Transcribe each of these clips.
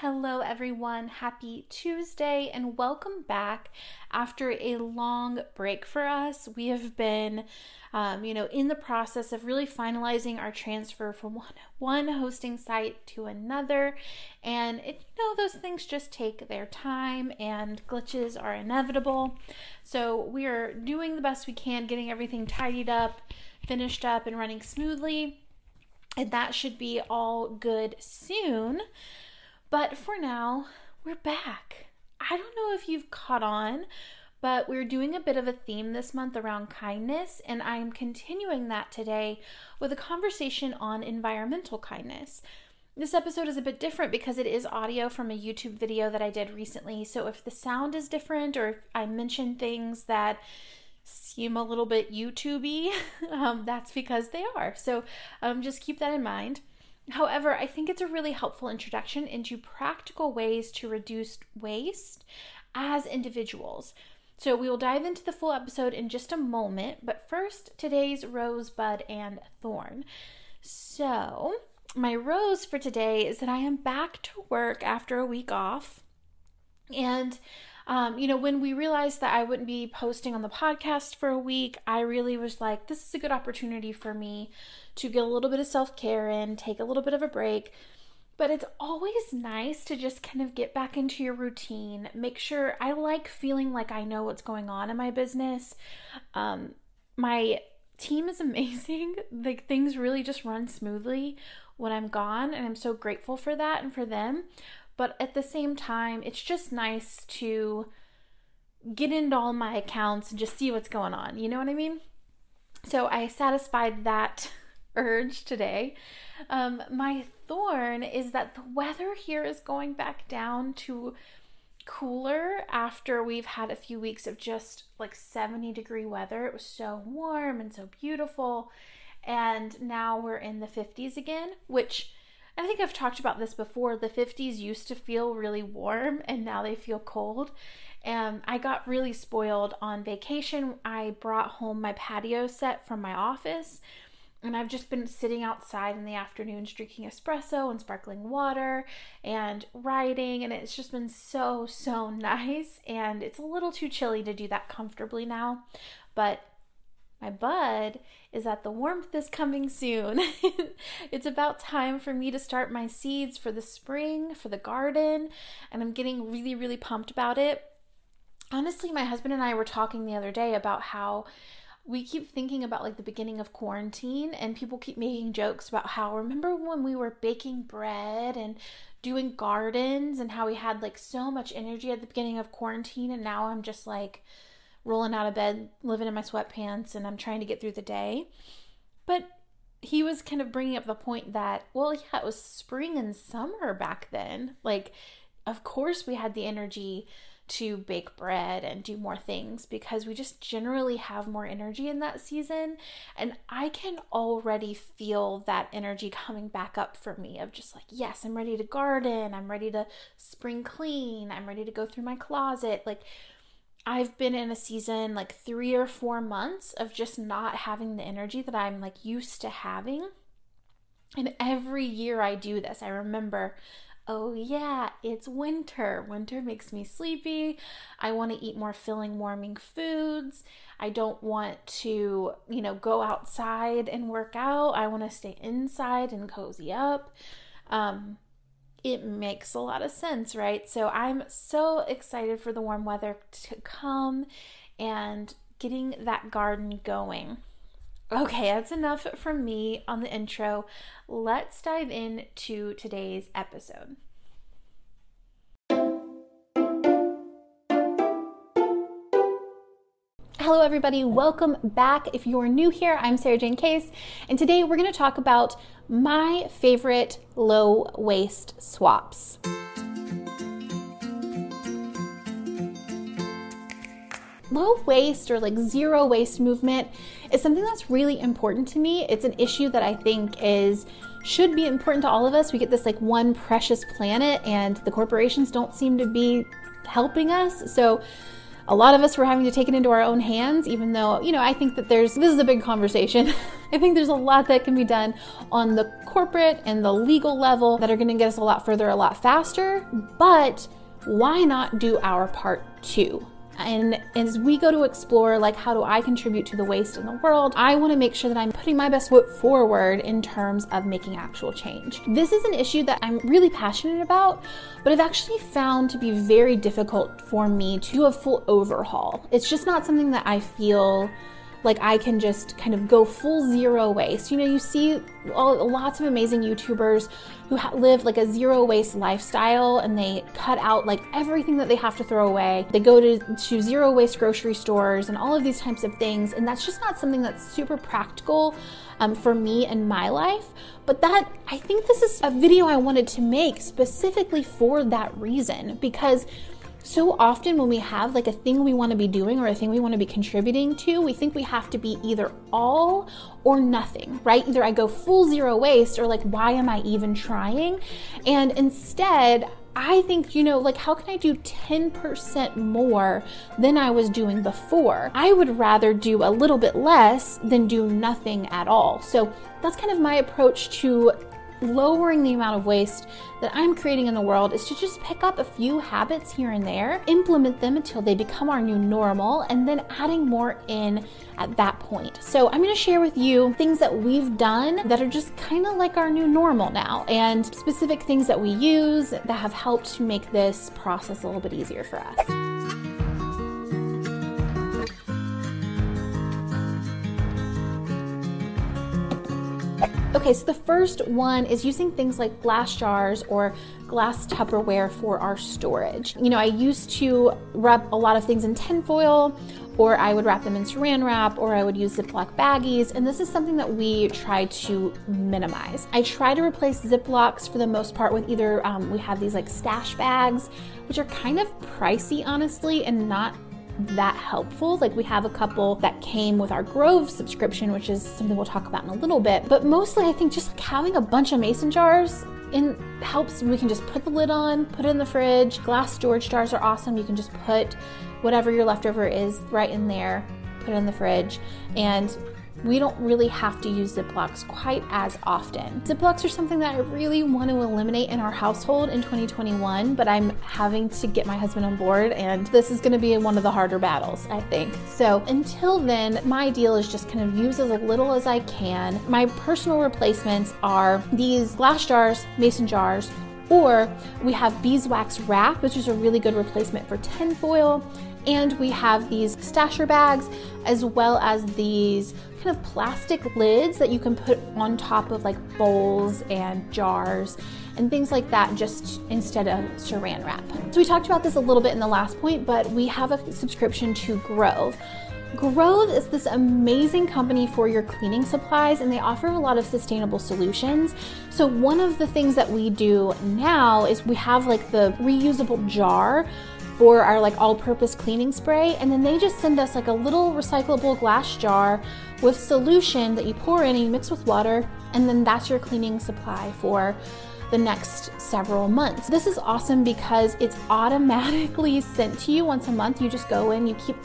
Hello, everyone. Happy Tuesday, and welcome back after a long break for us. We have been, um, you know, in the process of really finalizing our transfer from one, one hosting site to another, and it, you know, those things just take their time, and glitches are inevitable. So we are doing the best we can, getting everything tidied up, finished up, and running smoothly, and that should be all good soon. But for now, we're back. I don't know if you've caught on, but we're doing a bit of a theme this month around kindness, and I am continuing that today with a conversation on environmental kindness. This episode is a bit different because it is audio from a YouTube video that I did recently. So if the sound is different or if I mention things that seem a little bit YouTubey, um, that's because they are. So um, just keep that in mind. However, I think it's a really helpful introduction into practical ways to reduce waste as individuals. So we will dive into the full episode in just a moment, but first, today's rosebud and thorn. So, my rose for today is that I am back to work after a week off. And um, you know, when we realized that I wouldn't be posting on the podcast for a week, I really was like, this is a good opportunity for me to get a little bit of self care in, take a little bit of a break. But it's always nice to just kind of get back into your routine. Make sure I like feeling like I know what's going on in my business. Um, my team is amazing. Like things really just run smoothly when I'm gone, and I'm so grateful for that and for them. But at the same time, it's just nice to get into all my accounts and just see what's going on. You know what I mean? So I satisfied that urge today. Um, my thorn is that the weather here is going back down to cooler after we've had a few weeks of just like 70 degree weather. It was so warm and so beautiful. And now we're in the 50s again, which I think I've talked about this before. The 50s used to feel really warm and now they feel cold. And I got really spoiled on vacation. I brought home my patio set from my office and I've just been sitting outside in the afternoons drinking espresso and sparkling water and writing, and it's just been so, so nice. And it's a little too chilly to do that comfortably now, but my bud is that the warmth is coming soon. it's about time for me to start my seeds for the spring, for the garden, and I'm getting really, really pumped about it. Honestly, my husband and I were talking the other day about how we keep thinking about like the beginning of quarantine and people keep making jokes about how remember when we were baking bread and doing gardens and how we had like so much energy at the beginning of quarantine and now I'm just like rolling out of bed, living in my sweatpants, and I'm trying to get through the day. But he was kind of bringing up the point that, well, yeah, it was spring and summer back then. Like, of course, we had the energy to bake bread and do more things because we just generally have more energy in that season. And I can already feel that energy coming back up for me of just like, yes, I'm ready to garden, I'm ready to spring clean, I'm ready to go through my closet. Like, I've been in a season like three or four months of just not having the energy that I'm like used to having. And every year I do this, I remember, oh yeah, it's winter. Winter makes me sleepy. I want to eat more filling, warming foods. I don't want to, you know, go outside and work out. I want to stay inside and cozy up. Um, it makes a lot of sense, right? So I'm so excited for the warm weather to come and getting that garden going. Okay, that's enough from me on the intro. Let's dive into today's episode. Hello, everybody. Welcome back. If you're new here, I'm Sarah Jane Case, and today we're going to talk about my favorite low waste swaps. Low waste or like zero waste movement is something that's really important to me. It's an issue that I think is should be important to all of us. We get this like one precious planet and the corporations don't seem to be helping us. So a lot of us were having to take it into our own hands, even though, you know, I think that there's, this is a big conversation. I think there's a lot that can be done on the corporate and the legal level that are going to get us a lot further, a lot faster. But why not do our part too? And as we go to explore, like, how do I contribute to the waste in the world? I want to make sure that I'm putting my best foot forward in terms of making actual change. This is an issue that I'm really passionate about, but I've actually found to be very difficult for me to do a full overhaul. It's just not something that I feel like I can just kind of go full zero waste. You know, you see all, lots of amazing YouTubers who ha- live like a zero waste lifestyle and they cut out like everything that they have to throw away. They go to, to zero waste grocery stores and all of these types of things. And that's just not something that's super practical um, for me and my life. But that, I think this is a video I wanted to make specifically for that reason because so often when we have like a thing we want to be doing or a thing we want to be contributing to, we think we have to be either all or nothing, right? Either I go full zero waste or like, why am I even trying? And instead, I think, you know, like, how can I do 10% more than I was doing before? I would rather do a little bit less than do nothing at all. So that's kind of my approach to lowering the amount of waste that I'm creating in the world is to just pick up a few habits here and there, implement them until they become our new normal, and then adding more in at that point. So, I'm to share with you things that we've done that are just kind of like our new normal now, and specific things that we use that have helped to make this process a little bit easier for us. Okay, so the first one is using things like glass jars or glass Tupperware for our storage. You know, I used to wrap a lot of things in tinfoil or I would wrap them in saran wrap, or I would use Ziploc baggies. And this is something that we try to minimize. I try to replace Ziplocs for the most part with either um, we have these like stash bags, which are kind of pricey, honestly, and not that helpful. Like we have a couple that came with our Grove subscription, which is something we'll talk about in a little bit. But mostly, I think just like having a bunch of mason jars in helps. We can just put the lid on, put it in the fridge. Glass storage jars are awesome. You can just put whatever your leftover is right in there, put it in the fridge, and we don't really have to use Ziplocs quite as often. Ziplocs are something that I really want to eliminate in our household in 2021, but I'm having to get my husband on board, and this is going to be one of the harder battles, I think. So until then, my deal is just kind of use as little as I can. My personal replacements are these glass jars, mason jars, or we have beeswax wrap, which is a really good replacement for tinfoil. And we have these stasher bags as well as these kind of plastic lids that you can put on top of like bowls and jars and things like that just instead of saran wrap. So we talked about this a little bit in the last point, but we have a subscription to Grove. Grove is this amazing company for your cleaning supplies and they offer a lot of sustainable solutions. So one of the things that we do now is we have like the reusable jar for our like all-purpose cleaning spray and then they just send us like a little recyclable glass jar with solution that you pour in and you mix with water and then that's your cleaning supply for the next several months. This is awesome because it's automatically sent to you once a month. You just go in, you keep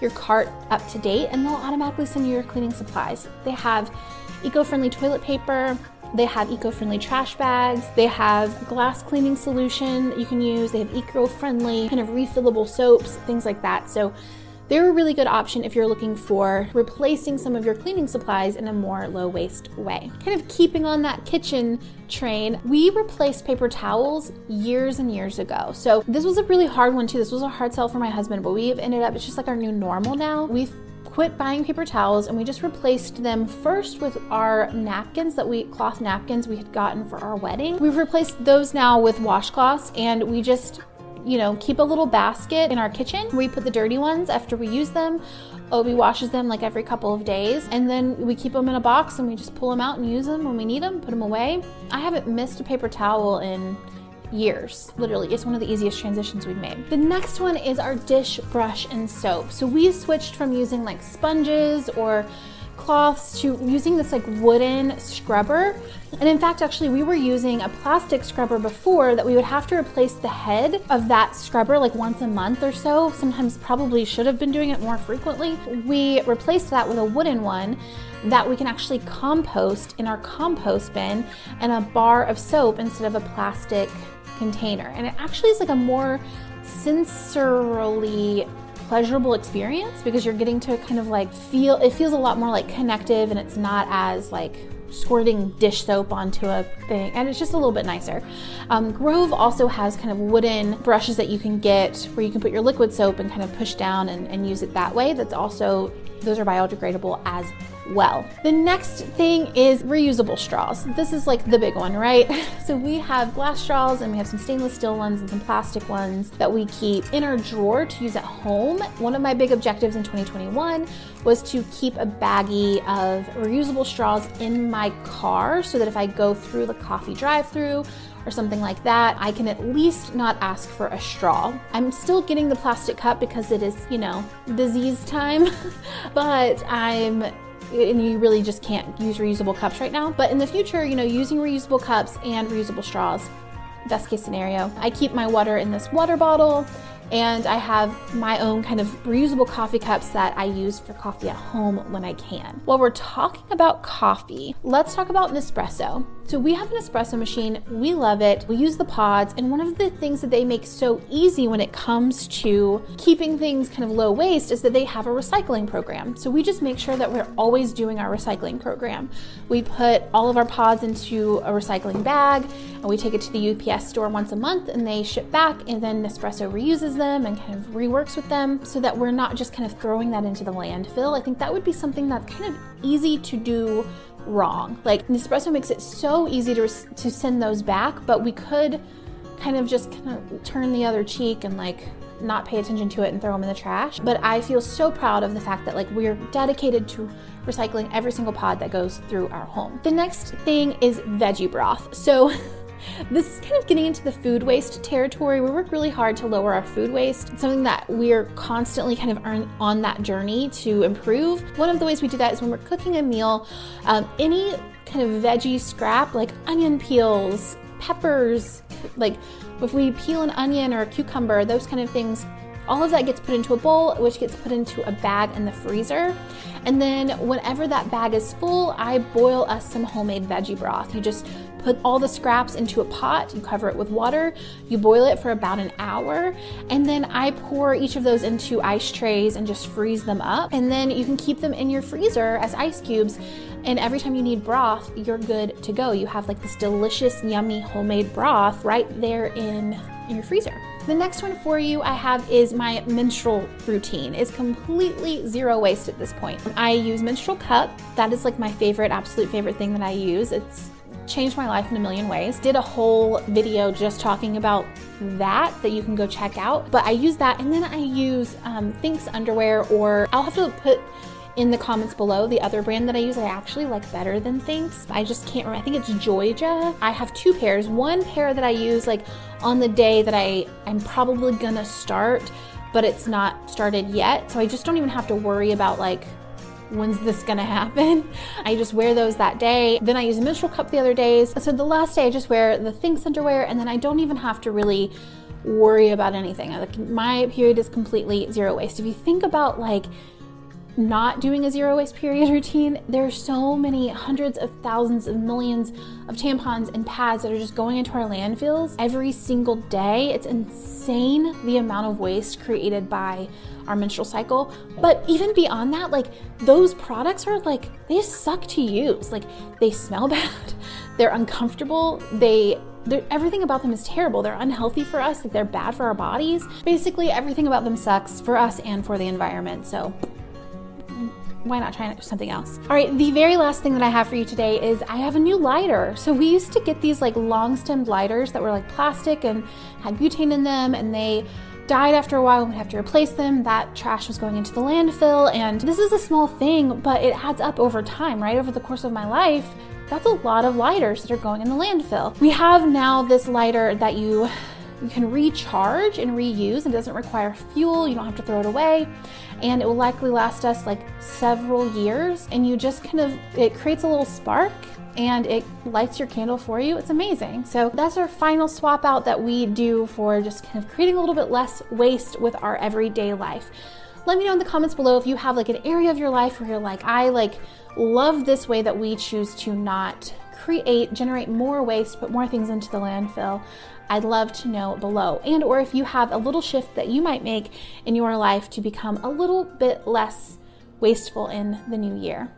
your cart up to date, and they'll automatically send you your cleaning supplies. They have eco friendly toilet paper, they have eco-friendly trash bags. They have glass cleaning solution you can use. They have eco-friendly kind of refillable soaps, things like that. So they're a really good option if you're looking for replacing some of your cleaning supplies in a more low waste way. Kind of keeping on that kitchen train, we replaced paper towels years and years ago. So this was a really hard one too. This was a hard sell for my husband, but we've ended up, it's just like our new normal now. We've quit buying paper towels and we just replaced them first with our napkins that we cloth napkins we had gotten for our wedding. We've replaced those now with washcloths and we just you know, keep a little basket in our kitchen. We put the dirty ones after we use them. Obi washes them like every couple of days, and then we keep them in a box and we just pull them out and use them when we need them, put them away. I haven't missed a paper towel in years. Literally, it's one of the easiest transitions we've made. The next one is our dish brush and soap. So we switched from using like sponges or cloths to using this like wooden scrubber. And in fact, actually, we were using a plastic scrubber before that we would have to replace the head of that scrubber like once a month or so. Sometimes probably should have been doing it more frequently. We replaced that with a wooden one that we can actually compost in our compost bin and a bar of soap instead of a plastic container. And it actually is like a more sensorily pleasurable experience because you're getting to kind of like feel it feels a lot more like connective and it's not as like squirting dish soap onto a thing. And it's just a little bit nicer. Um, grove also has kind of wooden brushes that you can get where you can put your liquid soap and kind of push down and, and use it that way. That's also those are biodegradable as well. The next thing is reusable straws. This is like the big one, right? So we have glass straws and we have some stainless steel ones and some plastic ones that we keep in our drawer to use at home. One of my big objectives in 2021 was to keep a baggie of reusable straws in my car so that if I go through the coffee drive through or something like that, I can at least not ask for a straw. I'm still getting the plastic cup because it is, you know, disease time, but I'm and you really just can't use reusable cups right now. But in the future, you know, using reusable cups and reusable straws, best case scenario. I keep my water in this water bottle and I have my own kind of reusable coffee cups that I use for coffee at home when I can. While we're talking about coffee, let's talk about Nespresso. So we have an espresso machine. We love it. We use the pods. And one of the things that they make so easy when it comes to keeping things kind of low waste is that they have a recycling program. So we just make sure that we're always doing our recycling program. We put all of our pods into a recycling bag and we take it to the UPS store once a month and they ship back and then Nespresso reuses them and kind of reworks with them so that we're not just kind of throwing that into the landfill. I think that would be something that's kind of easy to do wrong. Like Nespresso makes it so easy to, to send those back, but we could kind of just kind of turn the other cheek and like not pay attention to it and throw them in the trash. But I feel so proud of the fact that like we're dedicated to recycling every single pod that goes through our home. The next thing is veggie broth. So This is kind of getting into the food waste territory. We work really hard to lower our food waste. It's something that we're constantly kind of on that journey to improve. One of the ways we do that is when we're cooking a meal, um, any kind of veggie scrap like onion peels, peppers, like if we peel an onion or a cucumber, those kind of things all of that gets put into a bowl, which gets put into a bag in the freezer. And then, whenever that bag is full, I boil us some homemade veggie broth. You just put all the scraps into a pot, you cover it with water, you boil it for about an hour, and then I pour each of those into ice trays and just freeze them up. And then you can keep them in your freezer as ice cubes. And every time you need broth, you're good to go. You have like this delicious, yummy homemade broth right there in, your freezer. The next one for you I have is my menstrual routine. It's completely zero waste at this point. I use menstrual cup. That is like my favorite, absolute favorite thing that I use. It's changed my life in a million ways. Did a whole video just talking about that that you can go check out. But I use that and then I use um, Thinx underwear or I'll have to put in the comments below the other brand that I use I actually like better than Thinx. I just can't remember. I think it's Joyja. I have two pairs. One pair that I use like on the day that I I'm probably gonna start, but it's not started yet. So I just don't even have to worry about like when's this gonna happen? I just wear those that day. Then I use a menstrual cup the other days. So the last day I just wear the Thinx underwear and then I don't even have to really worry about anything. Like my period is completely zero waste. If you think about like not doing a zero waste period routine, there are so many hundreds of thousands of millions of tampons and pads that are just going into our landfills every single day. It's insane the amount of waste created by our menstrual cycle. But even beyond that, like those products are like, they suck to use. Like they smell bad, they're uncomfortable, they everything about them is terrible. They're unhealthy for us, like they're bad for our bodies. Basically, everything about them sucks for us and for the environment. So, why not try something else? All right, the very last thing that I have for you today is I have a new lighter. So we used to get these like long stemmed lighters that were like plastic and had butane in them and they died after a while, we'd have to replace them. That trash was going into the landfill. And this is a small thing, but it adds up over time, right? Over the course of my life, that's a lot of lighters that are going in the landfill. We have now this lighter that you you can recharge and reuse and doesn't require fuel. You don't have to throw it away. And it will likely last us like several years. And you just kind of, it creates a little spark and it lights your candle for you. It's amazing. So that's our final swap out that we do for just kind of creating a little bit less waste with our everyday life. Let me know in the comments below if you have like an area of your life where you're like, I like love this way that we choose to not create, generate more waste, put more things into the landfill. I'd love to know below. And or if you have a little shift that you might make in your life to become a little bit less wasteful in the new year.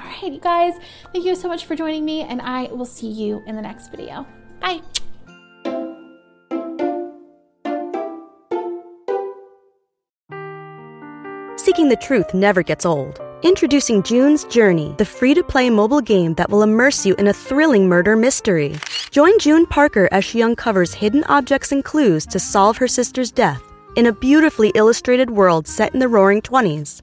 All right, you guys, thank you so much for joining me, and I will see you in the next video. Bye. Seeking the truth never gets old. Introducing June's Journey, the free to play mobile game that will immerse you in a thrilling murder mystery. Join June Parker as she uncovers hidden objects and clues to solve her sister's death in a beautifully illustrated world set in the roaring 20s.